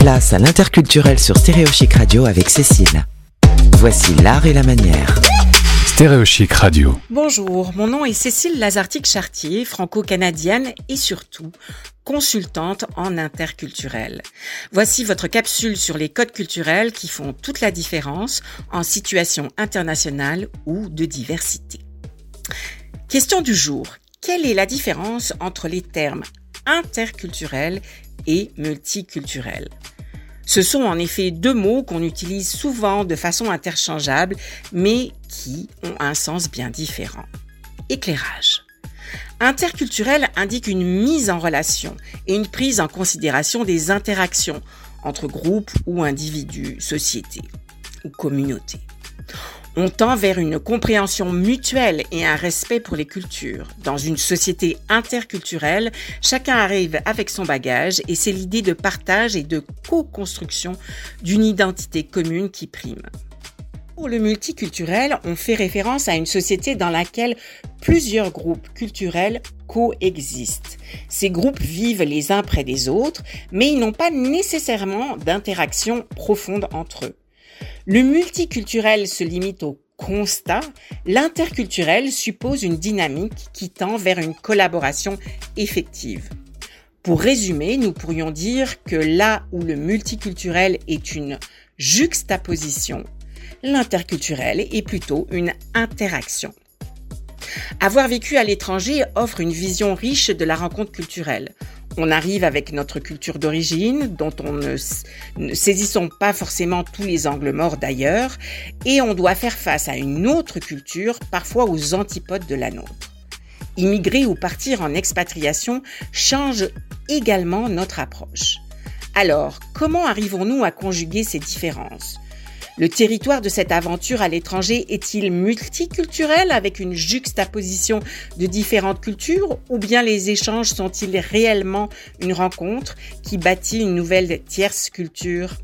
Place à l'interculturel sur Stéréochic Radio avec Cécile. Voici l'art et la manière. Stéréochic Radio. Bonjour, mon nom est Cécile Lazartique-Chartier, franco-canadienne et surtout consultante en interculturel. Voici votre capsule sur les codes culturels qui font toute la différence en situation internationale ou de diversité. Question du jour. Quelle est la différence entre les termes interculturel et multiculturel? Ce sont en effet deux mots qu'on utilise souvent de façon interchangeable, mais qui ont un sens bien différent. Éclairage. Interculturel indique une mise en relation et une prise en considération des interactions entre groupes ou individus, sociétés ou communautés. On tend vers une compréhension mutuelle et un respect pour les cultures. Dans une société interculturelle, chacun arrive avec son bagage et c'est l'idée de partage et de co-construction d'une identité commune qui prime. Pour le multiculturel, on fait référence à une société dans laquelle plusieurs groupes culturels coexistent. Ces groupes vivent les uns près des autres, mais ils n'ont pas nécessairement d'interaction profonde entre eux. Le multiculturel se limite au constat, l'interculturel suppose une dynamique qui tend vers une collaboration effective. Pour résumer, nous pourrions dire que là où le multiculturel est une juxtaposition, l'interculturel est plutôt une interaction. Avoir vécu à l'étranger offre une vision riche de la rencontre culturelle. On arrive avec notre culture d'origine, dont on ne, saisissons pas forcément tous les angles morts d'ailleurs, et on doit faire face à une autre culture, parfois aux antipodes de la nôtre. Immigrer ou partir en expatriation change également notre approche. Alors, comment arrivons-nous à conjuguer ces différences? Le territoire de cette aventure à l'étranger est-il multiculturel avec une juxtaposition de différentes cultures ou bien les échanges sont-ils réellement une rencontre qui bâtit une nouvelle tierce culture?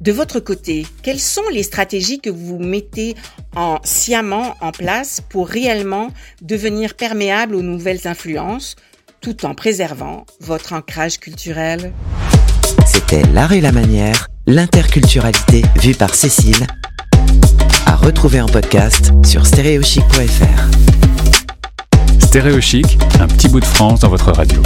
De votre côté, quelles sont les stratégies que vous mettez en sciemment en place pour réellement devenir perméable aux nouvelles influences tout en préservant votre ancrage culturel? C'était l'art et la manière L'interculturalité vue par Cécile, à retrouver en podcast sur stéréochic.fr. Stéréochic, un petit bout de France dans votre radio.